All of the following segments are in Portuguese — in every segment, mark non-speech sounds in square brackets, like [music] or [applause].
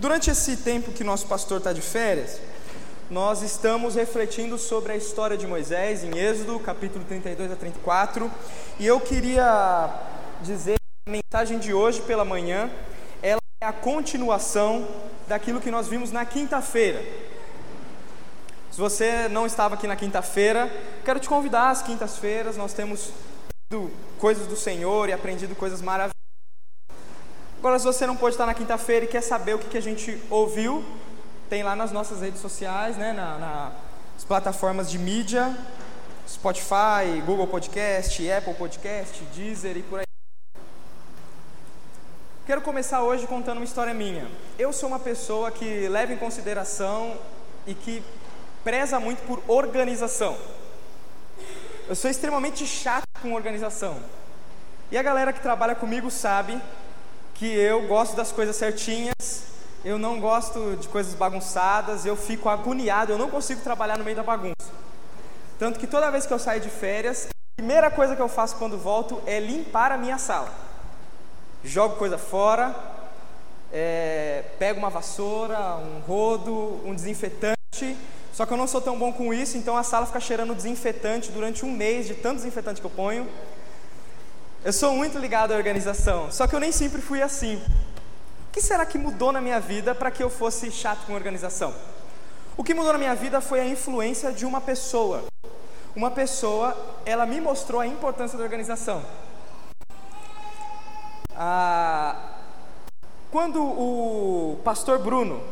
Durante esse tempo que nosso pastor está de férias, nós estamos refletindo sobre a história de Moisés em Êxodo, capítulo 32 a 34, e eu queria dizer que a mensagem de hoje pela manhã, ela é a continuação daquilo que nós vimos na quinta-feira. Se você não estava aqui na quinta-feira, quero te convidar às quintas-feiras, nós temos coisas do Senhor e aprendido coisas maravilhosas. Agora, se você não pode estar na quinta-feira e quer saber o que, que a gente ouviu, tem lá nas nossas redes sociais, né, na, nas plataformas de mídia, Spotify, Google Podcast, Apple Podcast, Deezer e por aí. Quero começar hoje contando uma história minha. Eu sou uma pessoa que leva em consideração e que preza muito por organização. Eu sou extremamente chato com organização. E a galera que trabalha comigo sabe que eu gosto das coisas certinhas, eu não gosto de coisas bagunçadas, eu fico agoniado, eu não consigo trabalhar no meio da bagunça. Tanto que toda vez que eu saio de férias, a primeira coisa que eu faço quando volto é limpar a minha sala. Jogo coisa fora, é, pego uma vassoura, um rodo, um desinfetante. Só que eu não sou tão bom com isso, então a sala fica cheirando desinfetante durante um mês de tanto desinfetante que eu ponho. Eu sou muito ligado à organização, só que eu nem sempre fui assim. O que será que mudou na minha vida para que eu fosse chato com organização? O que mudou na minha vida foi a influência de uma pessoa. Uma pessoa, ela me mostrou a importância da organização. Ah, quando o pastor Bruno,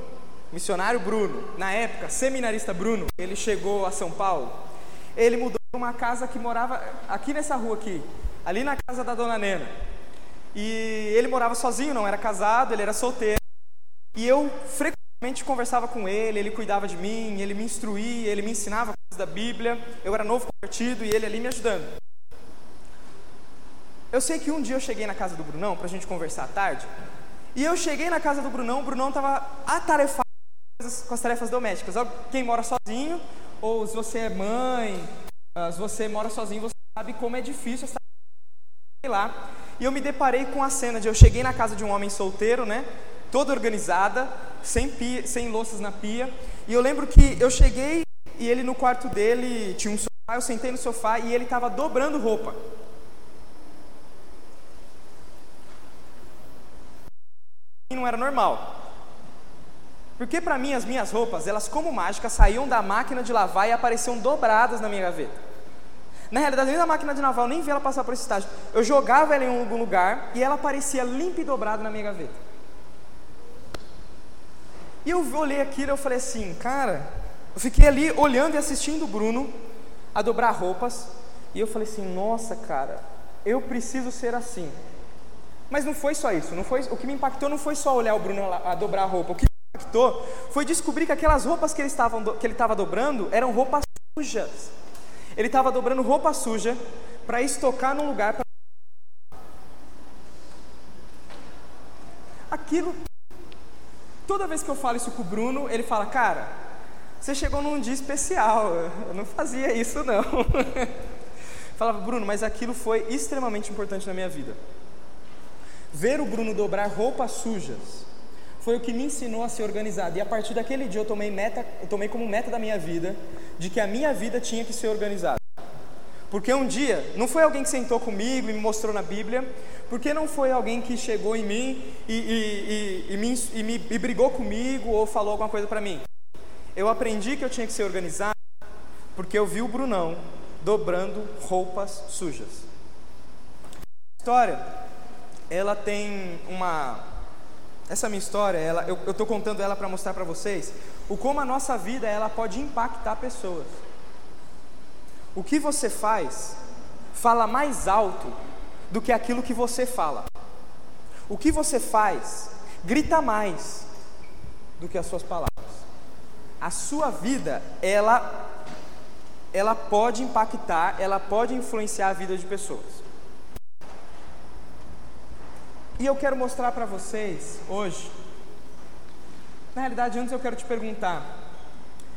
missionário Bruno, na época, seminarista Bruno, ele chegou a São Paulo, ele mudou para uma casa que morava aqui nessa rua aqui, ali na casa da dona Nena. E ele morava sozinho, não era casado, ele era solteiro. E eu frequentemente conversava com ele, ele cuidava de mim, ele me instruía, ele me ensinava coisas da Bíblia. Eu era novo convertido e ele ali me ajudando. Eu sei que um dia eu cheguei na casa do Brunão para a gente conversar à tarde. E eu cheguei na casa do Brunão, o Brunão estava atarefado com as tarefas domésticas. Quem mora sozinho, ou se você é mãe, ah, se você mora sozinho, você sabe como é difícil essa lá e eu me deparei com a cena de eu cheguei na casa de um homem solteiro, né? Toda organizada, sem, pia, sem louças na pia. E eu lembro que eu cheguei e ele no quarto dele tinha um sofá, eu sentei no sofá e ele estava dobrando roupa. E não era normal. Porque para mim as minhas roupas, elas como mágica saíam da máquina de lavar e apareciam dobradas na minha gaveta. Na realidade, nem da máquina de naval, nem vi ela passar por esse estágio. Eu jogava ela em algum lugar e ela aparecia limpa e dobrada na minha gaveta. E eu olhei aquilo e falei assim, cara, eu fiquei ali olhando e assistindo o Bruno a dobrar roupas. E eu falei assim, nossa, cara, eu preciso ser assim. Mas não foi só isso, não foi, o que me impactou não foi só olhar o Bruno a, a dobrar a roupa. O que me impactou foi descobrir que aquelas roupas que ele estava, que ele estava dobrando eram roupas sujas. Ele estava dobrando roupa suja para estocar num lugar. Pra... Aquilo. Toda vez que eu falo isso com o Bruno, ele fala: Cara, você chegou num dia especial. Eu não fazia isso, não. [laughs] Falava, Bruno, mas aquilo foi extremamente importante na minha vida. Ver o Bruno dobrar roupas sujas foi o que me ensinou a ser organizado. E a partir daquele dia eu tomei, meta, eu tomei como meta da minha vida de que a minha vida tinha que ser organizada. Porque um dia, não foi alguém que sentou comigo e me mostrou na Bíblia, porque não foi alguém que chegou em mim e, e, e, e me, e me e brigou comigo ou falou alguma coisa para mim. Eu aprendi que eu tinha que ser organizado porque eu vi o Brunão dobrando roupas sujas. A história, ela tem uma essa minha história, ela, eu estou contando ela para mostrar para vocês o como a nossa vida ela pode impactar pessoas. O que você faz fala mais alto do que aquilo que você fala. O que você faz grita mais do que as suas palavras. A sua vida, ela ela pode impactar, ela pode influenciar a vida de pessoas. E eu quero mostrar para vocês hoje. Na realidade, antes eu quero te perguntar: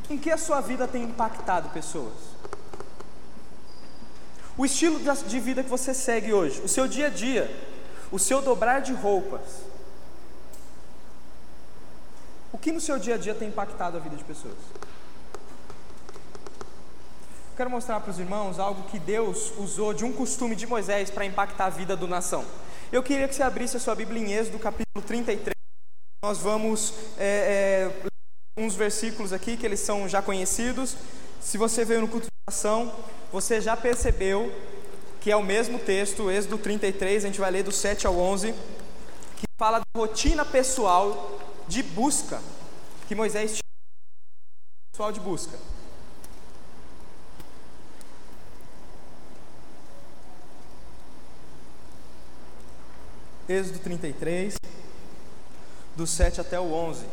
em que a sua vida tem impactado pessoas? O estilo de vida que você segue hoje, o seu dia a dia, o seu dobrar de roupas, O que no seu dia a dia tem impactado a vida de pessoas? Quero mostrar para os irmãos algo que Deus usou de um costume de Moisés para impactar a vida do nação. Eu queria que você abrisse a sua Bíblia em Êxodo, capítulo 33. Nós vamos é, é, uns versículos aqui que eles são já conhecidos. Se você veio no culto de oração, você já percebeu que é o mesmo texto, Êxodo 33, a gente vai ler do 7 ao 11, que fala da rotina pessoal de busca que Moisés tinha pessoal de busca. Êxodo 33, do 7 até o 11.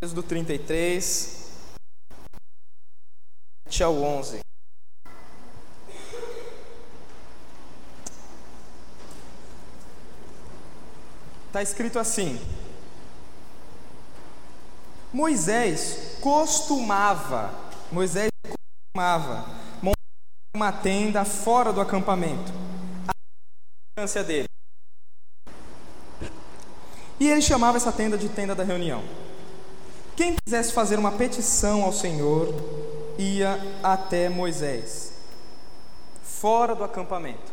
Êxodo 33, 7 ao 11. Está escrito assim: Moisés costumava, Moisés costumava montar uma tenda fora do acampamento, a distância dele. E ele chamava essa tenda de tenda da reunião. Quem quisesse fazer uma petição ao Senhor, ia até Moisés, fora do acampamento.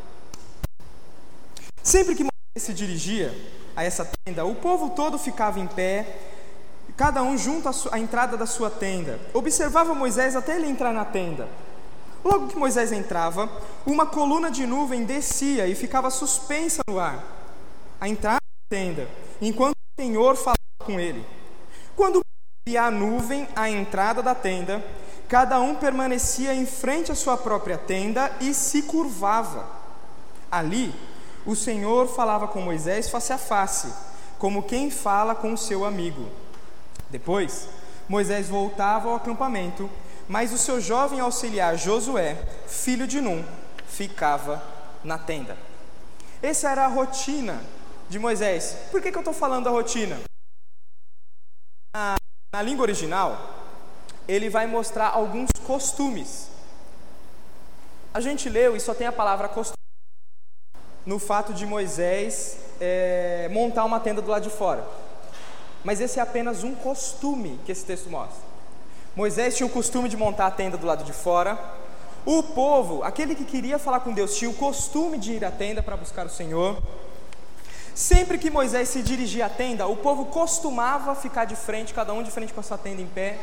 Sempre que Moisés se dirigia a essa tenda, o povo todo ficava em pé, cada um junto à, entrada da sua tenda. Observava Moisés até ele entrar na tenda. Logo que Moisés entrava, uma coluna de nuvem descia e ficava suspensa no ar, a entrar na tenda, enquanto o Senhor falava com ele. Quando via a nuvem à entrada da tenda, cada um permanecia em frente à sua própria tenda e se curvava. Ali, o Senhor falava com Moisés face a face, como quem fala com o seu amigo. Depois, Moisés voltava ao acampamento, mas o seu jovem auxiliar Josué, filho de Num, ficava na tenda. Essa era a rotina de Moisés. Por que, que eu estou falando da rotina? Na, na língua original, ele vai mostrar alguns costumes. A gente leu e só tem a palavra costume no fato de Moisés é, montar uma tenda do lado de fora. Mas esse é apenas um costume que esse texto mostra. Moisés tinha o costume de montar a tenda do lado de fora. O povo, aquele que queria falar com Deus, tinha o costume de ir à tenda para buscar o Senhor. Sempre que Moisés se dirigia à tenda, o povo costumava ficar de frente, cada um de frente com a sua tenda em pé.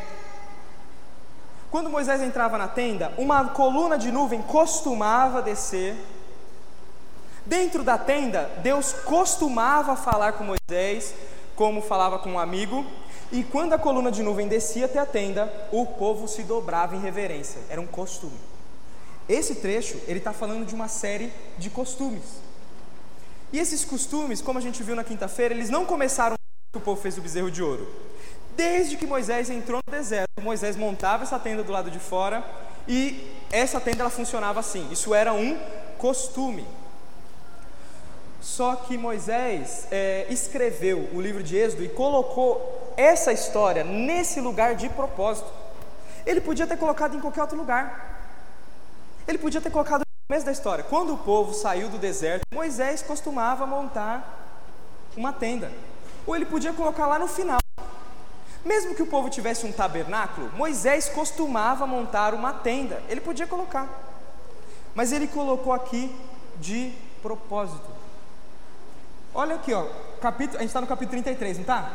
Quando Moisés entrava na tenda, uma coluna de nuvem costumava descer. Dentro da tenda, Deus costumava falar com Moisés, como falava com um amigo, e quando a coluna de nuvem descia até a tenda, o povo se dobrava em reverência. Era um costume. Esse trecho, ele está falando de uma série de costumes. E esses costumes, como a gente viu na quinta-feira, eles não começaram quando o povo fez o bezerro de ouro. Desde que Moisés entrou no deserto, Moisés montava essa tenda do lado de fora e essa tenda ela funcionava assim. Isso era um costume. Só que Moisés é, escreveu o livro de Êxodo e colocou essa história nesse lugar de propósito. Ele podia ter colocado em qualquer outro lugar. Ele podia ter colocado no começo da história. Quando o povo saiu do deserto, Moisés costumava montar uma tenda. Ou ele podia colocar lá no final. Mesmo que o povo tivesse um tabernáculo, Moisés costumava montar uma tenda. Ele podia colocar. Mas ele colocou aqui de propósito. Olha aqui, ó, capítulo, a gente está no capítulo 33, não está?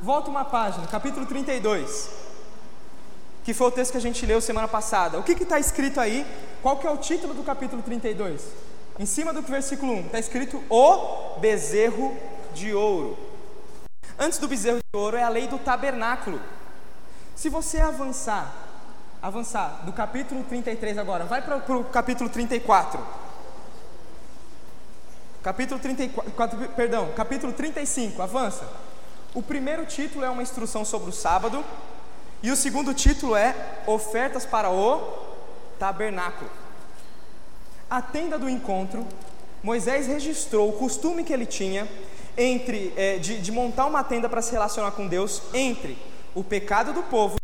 Volta uma página, capítulo 32, que foi o texto que a gente leu semana passada. O que está escrito aí? Qual que é o título do capítulo 32? Em cima do versículo 1, está escrito o bezerro de ouro. Antes do bezerro de ouro é a lei do tabernáculo. Se você avançar, avançar do capítulo 33 agora, vai para o capítulo 34. Capítulo 34, perdão, capítulo 35, avança. O primeiro título é uma instrução sobre o sábado, e o segundo título é ofertas para o tabernáculo. A tenda do encontro, Moisés registrou o costume que ele tinha entre é, de, de montar uma tenda para se relacionar com Deus entre o pecado do povo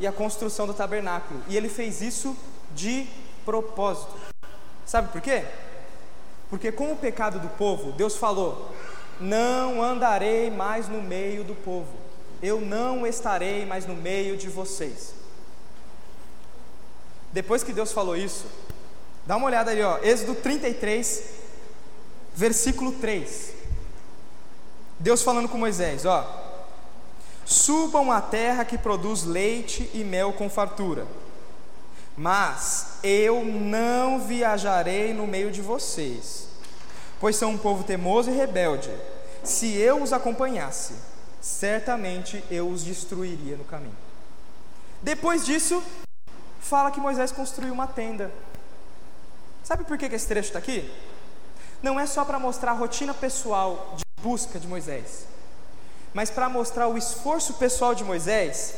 e a construção do tabernáculo. E ele fez isso de propósito. Sabe por quê? Porque com o pecado do povo, Deus falou: Não andarei mais no meio do povo, eu não estarei mais no meio de vocês. Depois que Deus falou isso, dá uma olhada ali, ó, Êxodo 33, versículo 3. Deus falando com Moisés, ó: Subam à terra que produz leite e mel com fartura. Mas eu não viajarei no meio de vocês, pois são um povo teimoso e rebelde. Se eu os acompanhasse, certamente eu os destruiria no caminho. Depois disso, fala que Moisés construiu uma tenda. Sabe por que, esse trecho está aqui? Não é só para mostrar a rotina pessoal de busca de Moisés, mas para mostrar o esforço pessoal de Moisés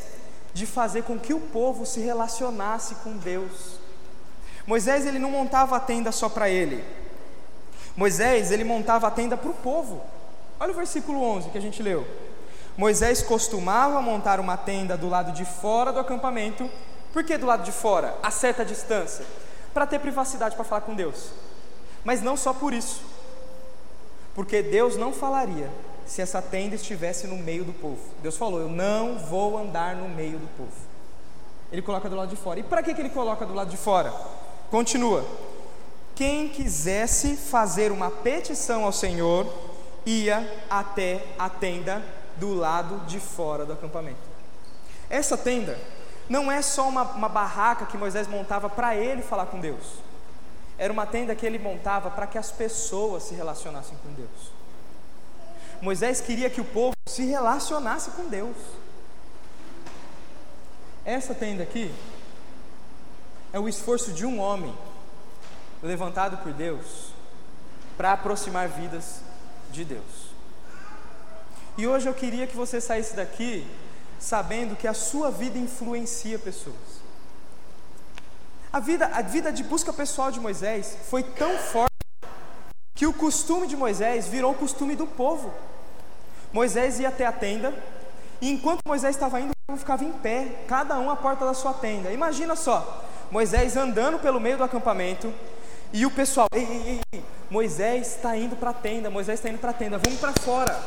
de fazer com que o povo se relacionasse com Deus. Moisés ele não montava a tenda só para ele. Moisés ele montava a tenda para o povo. Olha o versículo 11 que a gente leu. Moisés costumava montar uma tenda do lado de fora do acampamento por que do lado de fora, a certa distância? Para ter privacidade para falar com Deus. Mas não só por isso. Porque Deus não falaria se essa tenda estivesse no meio do povo. Deus falou: Eu não vou andar no meio do povo. Ele coloca do lado de fora. E para que, que ele coloca do lado de fora? Continua. Quem quisesse fazer uma petição ao Senhor, ia até a tenda do lado de fora do acampamento. Essa tenda não é só uma, uma barraca que Moisés montava para ele falar com Deus. Era uma tenda que ele montava para que as pessoas se relacionassem com Deus. Moisés queria que o povo se relacionasse com Deus. Essa tenda aqui é o esforço de um homem levantado por Deus para aproximar vidas de Deus. E hoje eu queria que você saísse daqui sabendo que a sua vida influencia pessoas. A vida, a vida de busca pessoal de Moisés foi tão forte que o costume de Moisés virou o costume do povo. Moisés ia até a tenda, e enquanto Moisés estava indo, o povo ficava em pé, cada um à porta da sua tenda. Imagina só, Moisés andando pelo meio do acampamento, e o pessoal, ei, ei, ei, Moisés está indo para a tenda, Moisés está indo para a tenda, vamos para fora,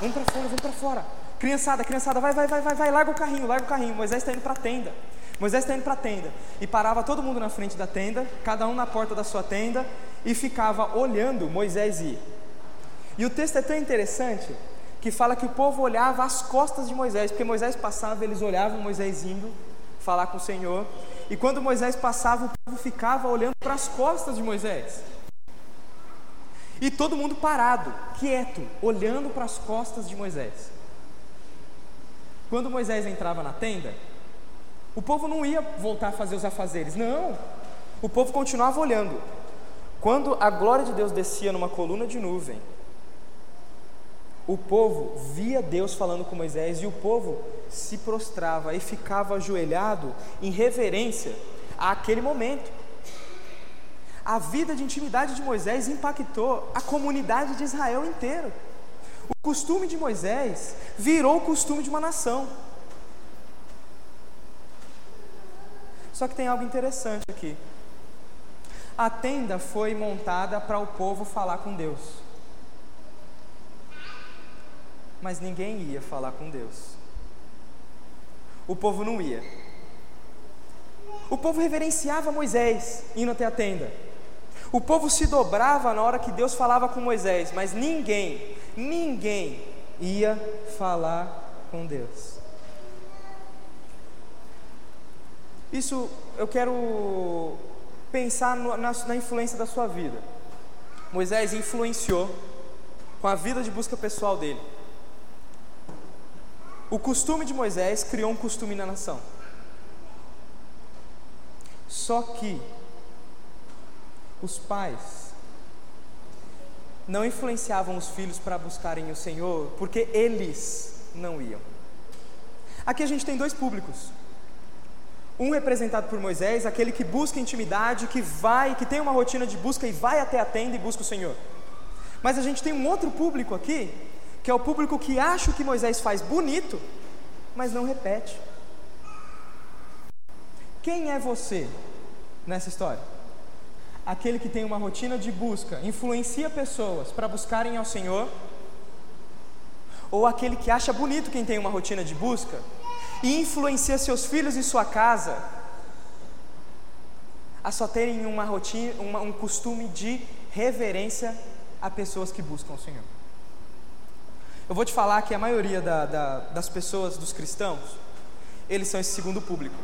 vamos para fora, vamos para fora. Criançada, criançada, vai, vai, vai, vai, vai, larga o carrinho, larga o carrinho. Moisés está indo para a tenda. Moisés está indo para a tenda. E parava todo mundo na frente da tenda, cada um na porta da sua tenda, e ficava olhando Moisés ir. E o texto é tão interessante que fala que o povo olhava as costas de Moisés, porque Moisés passava, eles olhavam Moisés indo falar com o Senhor. E quando Moisés passava, o povo ficava olhando para as costas de Moisés. E todo mundo parado, quieto, olhando para as costas de Moisés. Quando Moisés entrava na tenda, o povo não ia voltar a fazer os afazeres, não. O povo continuava olhando. Quando a glória de Deus descia numa coluna de nuvem, o povo via Deus falando com Moisés e o povo se prostrava e ficava ajoelhado em reverência àquele momento. A vida de intimidade de Moisés impactou a comunidade de Israel inteira. O costume de Moisés virou o costume de uma nação. Só que tem algo interessante aqui. A tenda foi montada para o povo falar com Deus. Mas ninguém ia falar com Deus. O povo não ia. O povo reverenciava Moisés indo até a tenda. O povo se dobrava na hora que Deus falava com Moisés, mas ninguém ninguém ia falar com Deus. Isso eu quero pensar no, na, na influência da sua vida. Moisés influenciou com a vida de busca pessoal dele. O costume de Moisés criou um costume na nação. Só que os pais não influenciavam os filhos para buscarem o Senhor, porque eles não iam. Aqui a gente tem dois públicos. Um representado por Moisés, aquele que busca intimidade, que vai, que tem uma rotina de busca e vai até a tenda e busca o Senhor. Mas a gente tem um outro público aqui, que é o público que acha o que Moisés faz bonito, mas não repete. Quem é você nessa história? Aquele que tem uma rotina de busca, influencia pessoas para buscarem ao Senhor? Ou aquele que acha bonito quem tem uma rotina de busca e influencia seus filhos e sua casa a só terem uma rotina, uma, um costume de reverência a pessoas que buscam o Senhor? Eu vou te falar que a maioria da, da, das pessoas, dos cristãos, eles são esse segundo público.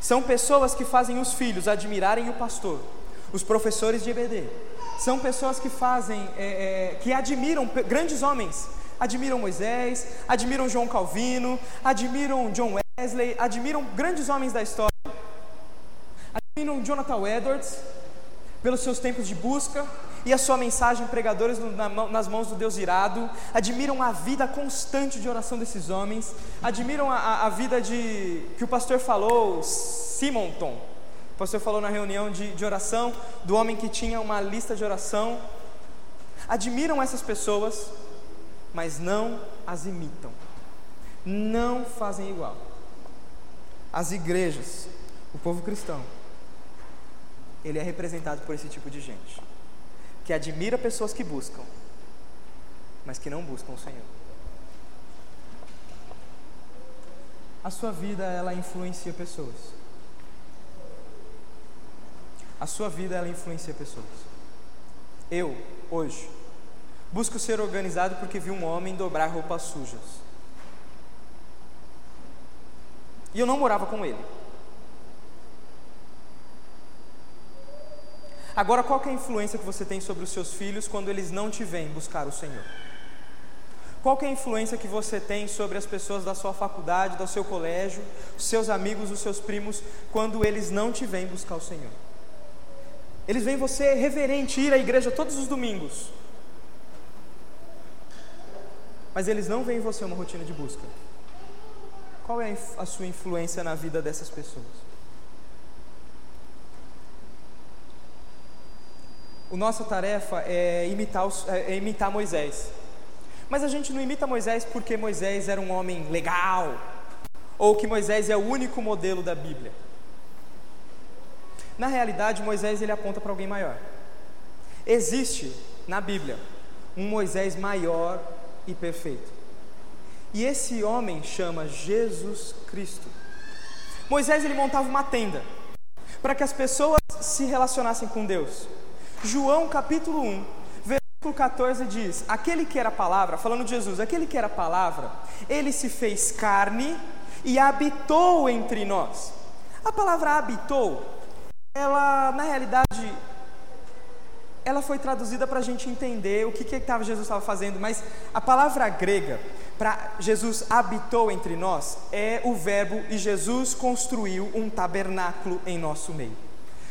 São pessoas que fazem os filhos admirarem o pastor, os professores de EBD. São pessoas que fazem, é, é, que admiram grandes homens, admiram Moisés, admiram João Calvino, admiram John Wesley, admiram grandes homens da história, admiram Jonathan Edwards pelos seus tempos de busca, e a sua mensagem, pregadores nas mãos do Deus irado, admiram a vida constante de oração desses homens, admiram a, a vida de que o pastor falou, Simonton. O pastor falou na reunião de, de oração do homem que tinha uma lista de oração. Admiram essas pessoas, mas não as imitam, não fazem igual. As igrejas, o povo cristão, ele é representado por esse tipo de gente que admira pessoas que buscam, mas que não buscam o Senhor. A sua vida ela influencia pessoas. A sua vida ela influencia pessoas. Eu, hoje, busco ser organizado porque vi um homem dobrar roupas sujas. E eu não morava com ele. Agora, qual é a influência que você tem sobre os seus filhos quando eles não te vêm buscar o Senhor? Qual é a influência que você tem sobre as pessoas da sua faculdade, do seu colégio, os seus amigos, os seus primos, quando eles não te vêm buscar o Senhor? Eles veem você reverente, ir à igreja todos os domingos, mas eles não veem em você uma rotina de busca. Qual é a sua influência na vida dessas pessoas? o nossa tarefa é imitar, os, é, é imitar Moisés. Mas a gente não imita Moisés porque Moisés era um homem legal, ou que Moisés é o único modelo da Bíblia. Na realidade, Moisés ele aponta para alguém maior. Existe na Bíblia um Moisés maior e perfeito. E esse homem chama Jesus Cristo. Moisés ele montava uma tenda para que as pessoas se relacionassem com Deus. João capítulo 1, versículo 14 diz: Aquele que era palavra, falando de Jesus, aquele que era palavra, ele se fez carne e habitou entre nós. A palavra habitou, ela na realidade, ela foi traduzida para a gente entender o que, que tava, Jesus estava fazendo, mas a palavra grega para Jesus habitou entre nós é o verbo e Jesus construiu um tabernáculo em nosso meio.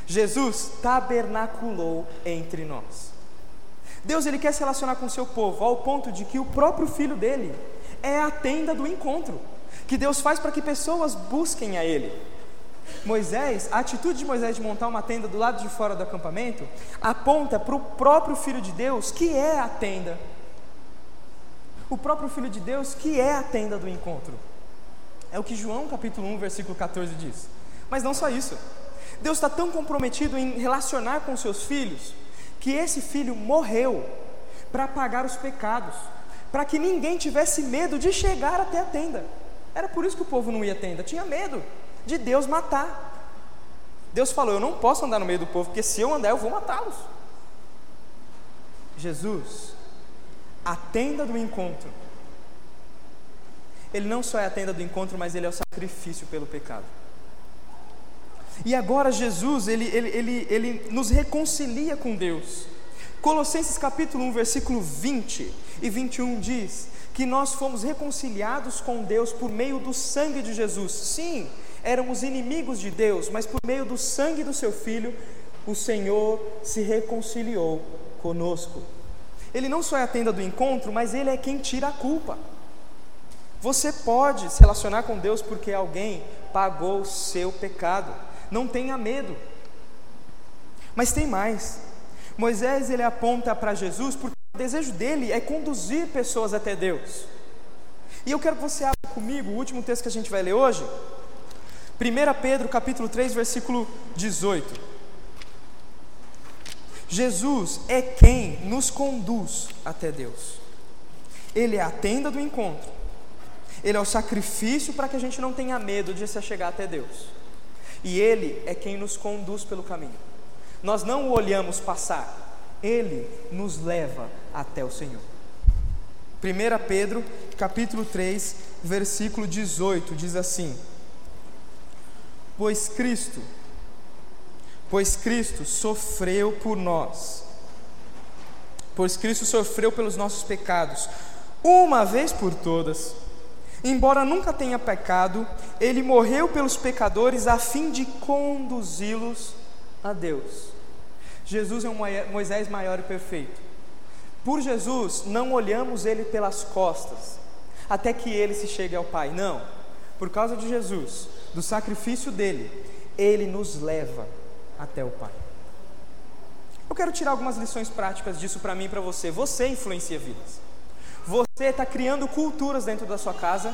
Jesus tabernaculou entre nós. Deus ele quer se relacionar com o seu povo ao ponto de que o próprio filho dele é a tenda do encontro, que Deus faz para que pessoas busquem a ele. Moisés, a atitude de Moisés de montar uma tenda do lado de fora do acampamento aponta para o próprio filho de Deus, que é a tenda. O próprio filho de Deus, que é a tenda do encontro. É o que João capítulo 1, versículo 14 diz. Mas não só isso. Deus está tão comprometido em relacionar com seus filhos, que esse filho morreu para pagar os pecados, para que ninguém tivesse medo de chegar até a tenda. Era por isso que o povo não ia à tenda, tinha medo de Deus matar. Deus falou: Eu não posso andar no meio do povo, porque se eu andar, eu vou matá-los. Jesus, a tenda do encontro, ele não só é a tenda do encontro, mas ele é o sacrifício pelo pecado. E agora Jesus, ele, ele, ele, ele nos reconcilia com Deus. Colossenses capítulo 1, versículo 20 e 21 diz que nós fomos reconciliados com Deus por meio do sangue de Jesus. Sim, éramos inimigos de Deus, mas por meio do sangue do seu Filho, o Senhor se reconciliou conosco. Ele não só é a tenda do encontro, mas ele é quem tira a culpa. Você pode se relacionar com Deus porque alguém pagou o seu pecado não tenha medo. Mas tem mais. Moisés ele aponta para Jesus porque o desejo dele é conduzir pessoas até Deus. E eu quero que você abra comigo o último texto que a gente vai ler hoje. 1 Pedro capítulo 3, versículo 18. Jesus é quem nos conduz até Deus. Ele é a tenda do encontro. Ele é o sacrifício para que a gente não tenha medo de se chegar até Deus. E Ele é quem nos conduz pelo caminho. Nós não o olhamos passar, Ele nos leva até o Senhor. 1 Pedro, capítulo 3, versículo 18, diz assim: Pois Cristo, pois Cristo sofreu por nós, pois Cristo sofreu pelos nossos pecados, uma vez por todas, embora nunca tenha pecado, ele morreu pelos pecadores a fim de conduzi-los a Deus. Jesus é um Moisés maior e perfeito. Por Jesus, não olhamos ele pelas costas, até que ele se chegue ao Pai. Não. Por causa de Jesus, do sacrifício dele, ele nos leva até o Pai. Eu quero tirar algumas lições práticas disso para mim e para você. Você influencia vidas. Você está criando culturas dentro da sua casa.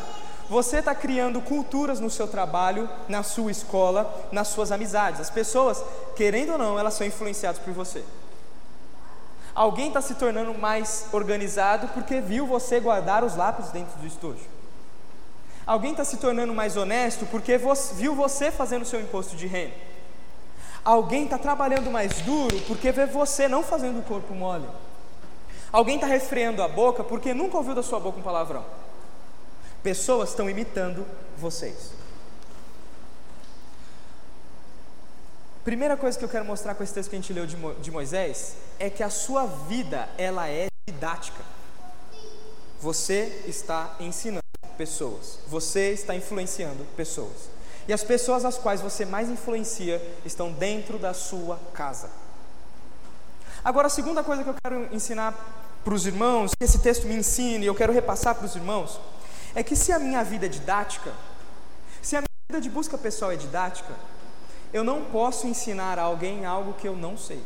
Você está criando culturas no seu trabalho, na sua escola, nas suas amizades. As pessoas, querendo ou não, elas são influenciadas por você. Alguém está se tornando mais organizado porque viu você guardar os lápis dentro do estojo. Alguém está se tornando mais honesto porque viu você fazendo o seu imposto de renda. Alguém está trabalhando mais duro porque vê você não fazendo o corpo mole. Alguém está refreando a boca porque nunca ouviu da sua boca um palavrão. Pessoas estão imitando vocês. Primeira coisa que eu quero mostrar com esse texto que a gente leu de, Mo de Moisés é que a sua vida ela é didática. Você está ensinando pessoas, você está influenciando pessoas. E as pessoas às quais você mais influencia estão dentro da sua casa. Agora, a segunda coisa que eu quero ensinar para os irmãos, que esse texto me ensine, eu quero repassar para os irmãos, é que se a minha vida é didática, se a minha vida de busca pessoal é didática, eu não posso ensinar a alguém algo que eu não sei.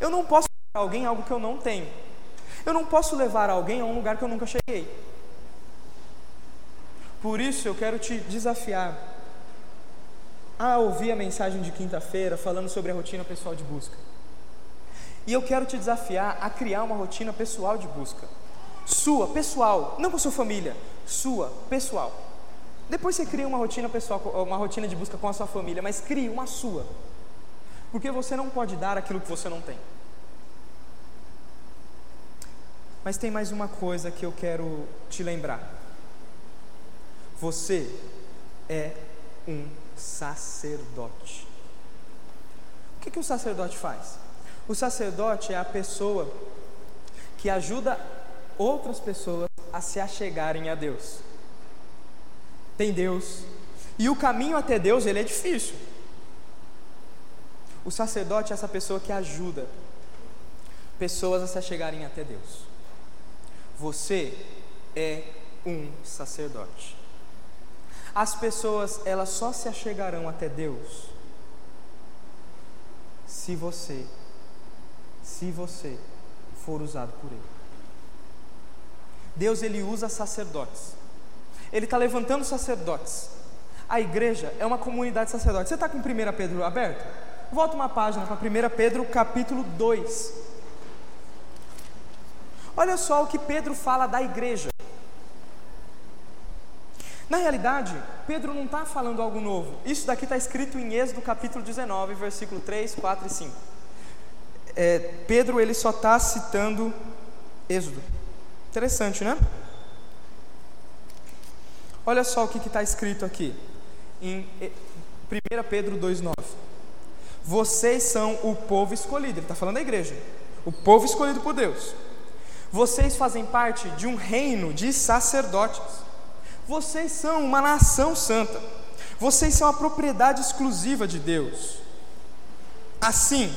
Eu não posso ensinar a alguém algo que eu não tenho. Eu não posso levar alguém a um lugar que eu nunca cheguei. Por isso eu quero te desafiar a ouvir a mensagem de quinta-feira falando sobre a rotina pessoal de busca. E eu quero te desafiar a criar uma rotina pessoal de busca. Sua, pessoal, não com sua família, sua, pessoal. Depois você cria uma rotina pessoal, uma rotina de busca com a sua família, mas crie uma sua. Porque você não pode dar aquilo que você não tem. Mas tem mais uma coisa que eu quero te lembrar. Você é um sacerdote. O que, que o sacerdote faz? O sacerdote é a pessoa que ajuda outras pessoas a se achegarem a Deus tem Deus. E o caminho até Deus, ele é difícil. O sacerdote é essa pessoa que ajuda pessoas a se chegarem até Deus. Você é um sacerdote. As pessoas, elas só se achegarão até Deus se você, se você for usado por Ele. Deus, Ele usa sacerdotes ele está levantando sacerdotes. A igreja é uma comunidade de sacerdotes. Você está com 1 Pedro aberto? Volta uma página para 1 Pedro capítulo 2. Olha só o que Pedro fala da igreja. Na realidade, Pedro não está falando algo novo. Isso daqui está escrito em Êxodo capítulo 19, versículo 3, 4 e 5. É, Pedro ele só está citando Êxodo. Interessante, né? Olha só o que está escrito aqui, em 1 Pedro 2,9. Vocês são o povo escolhido, ele está falando da igreja, o povo escolhido por Deus. Vocês fazem parte de um reino de sacerdotes. Vocês são uma nação santa. Vocês são a propriedade exclusiva de Deus. Assim,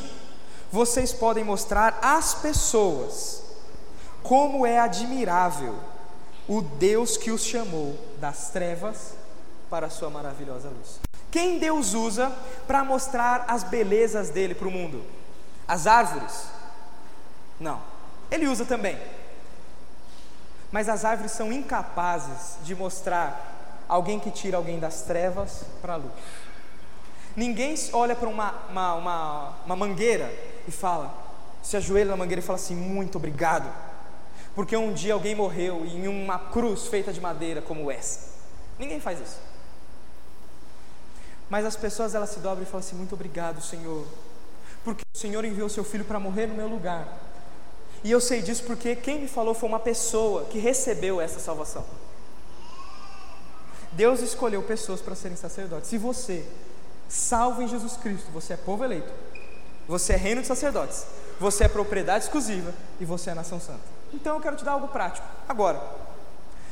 vocês podem mostrar às pessoas como é admirável o Deus que os chamou das trevas para a sua maravilhosa luz. Quem Deus usa para mostrar as belezas dele para o mundo? As árvores? Não. Ele usa também. Mas as árvores são incapazes de mostrar alguém que tira alguém das trevas para a luz. Ninguém olha para uma, uma, uma, uma mangueira e fala, se ajoelha na mangueira e fala assim: Muito obrigado, porque um dia alguém morreu em uma cruz feita de madeira como essa. Ninguém faz isso. Mas as pessoas elas se dobram e falam assim: Muito obrigado, Senhor, porque o Senhor enviou seu filho para morrer no meu lugar. E eu sei disso porque quem me falou foi uma pessoa que recebeu essa salvação. Deus escolheu pessoas para serem sacerdotes. Se você, salvo em Jesus Cristo, você é povo eleito, você é reino de sacerdotes, você é propriedade exclusiva e você é nação santa. Então eu quero te dar algo prático. Agora,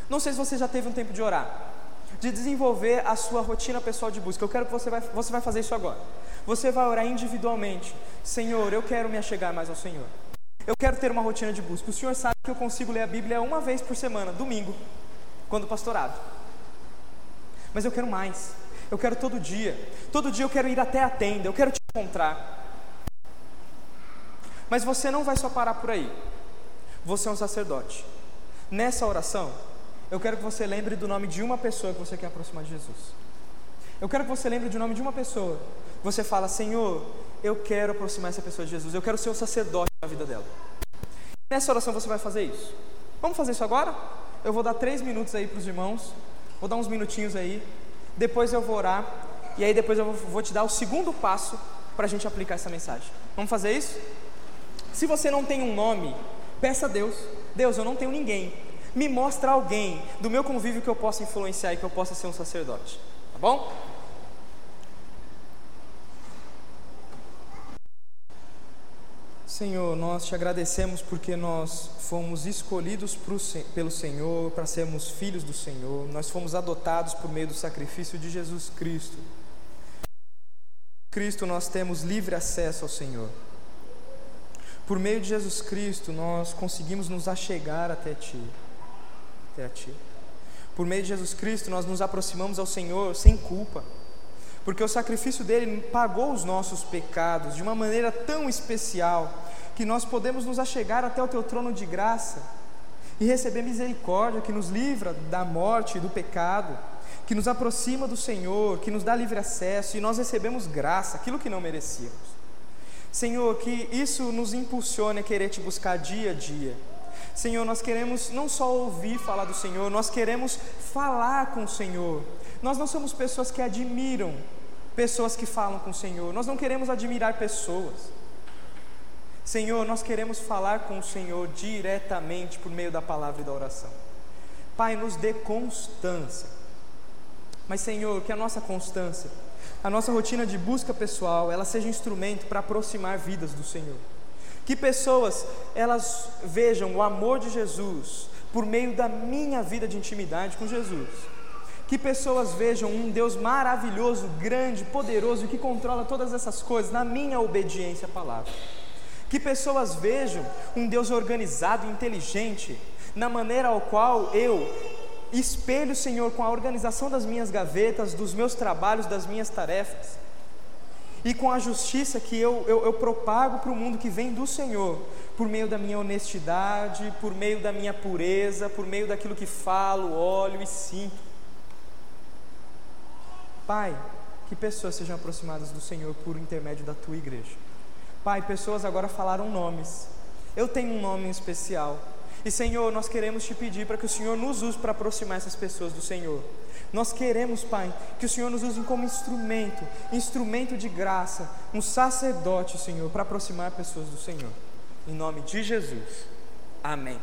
não sei se você já teve um tempo de orar, de desenvolver a sua rotina pessoal de busca. Eu quero que você vai, você vai fazer isso agora. Você vai orar individualmente. Senhor, eu quero me achegar mais ao Senhor. Eu quero ter uma rotina de busca. O Senhor sabe que eu consigo ler a Bíblia uma vez por semana, domingo, quando pastorado mas eu quero mais. Eu quero todo dia. Todo dia eu quero ir até a tenda, eu quero te encontrar. Mas você não vai só parar por aí. Você é um sacerdote. Nessa oração, eu quero que você lembre do nome de uma pessoa que você quer aproximar de Jesus. Eu quero que você lembre do nome de uma pessoa. Você fala, Senhor, eu quero aproximar essa pessoa de Jesus. Eu quero ser o sacerdote na vida dela. Nessa oração você vai fazer isso. Vamos fazer isso agora? Eu vou dar três minutos aí para os irmãos. Vou dar uns minutinhos aí, depois eu vou orar, e aí depois eu vou te dar o segundo passo para a gente aplicar essa mensagem. Vamos fazer isso? Se você não tem um nome, peça a Deus: Deus, eu não tenho ninguém. Me mostra alguém do meu convívio que eu possa influenciar e que eu possa ser um sacerdote. Tá bom? Senhor, nós te agradecemos porque nós fomos escolhidos pelo Senhor para sermos filhos do Senhor, nós fomos adotados por meio do sacrifício de Jesus Cristo. Cristo nós temos livre acesso ao Senhor. Por meio de Jesus Cristo nós conseguimos nos achegar até Ti, até a Ti. Por meio de Jesus Cristo nós nos aproximamos ao Senhor sem culpa, porque o sacrifício dele pagou os nossos pecados de uma maneira tão especial que nós podemos nos achegar até o teu trono de graça e receber misericórdia que nos livra da morte e do pecado, que nos aproxima do Senhor, que nos dá livre acesso e nós recebemos graça, aquilo que não merecíamos. Senhor, que isso nos impulsione a querer te buscar dia a dia. Senhor, nós queremos não só ouvir falar do Senhor, nós queremos falar com o Senhor. Nós não somos pessoas que admiram pessoas que falam com o Senhor, nós não queremos admirar pessoas. Senhor, nós queremos falar com o Senhor diretamente por meio da palavra e da oração. Pai, nos dê constância. Mas, Senhor, que a nossa constância, a nossa rotina de busca pessoal, ela seja instrumento para aproximar vidas do Senhor. Que pessoas elas vejam o amor de Jesus por meio da minha vida de intimidade com Jesus. Que pessoas vejam um Deus maravilhoso, grande, poderoso que controla todas essas coisas na minha obediência à palavra. Que pessoas vejam um Deus organizado inteligente na maneira ao qual eu espelho o Senhor com a organização das minhas gavetas, dos meus trabalhos, das minhas tarefas, e com a justiça que eu, eu, eu propago para o mundo que vem do Senhor, por meio da minha honestidade, por meio da minha pureza, por meio daquilo que falo, olho e sinto. Pai, que pessoas sejam aproximadas do Senhor por intermédio da tua igreja. Pai, pessoas agora falaram nomes. Eu tenho um nome especial. E Senhor, nós queremos te pedir para que o Senhor nos use para aproximar essas pessoas do Senhor. Nós queremos, Pai, que o Senhor nos use como instrumento, instrumento de graça, um sacerdote, Senhor, para aproximar pessoas do Senhor. Em nome de Jesus. Amém.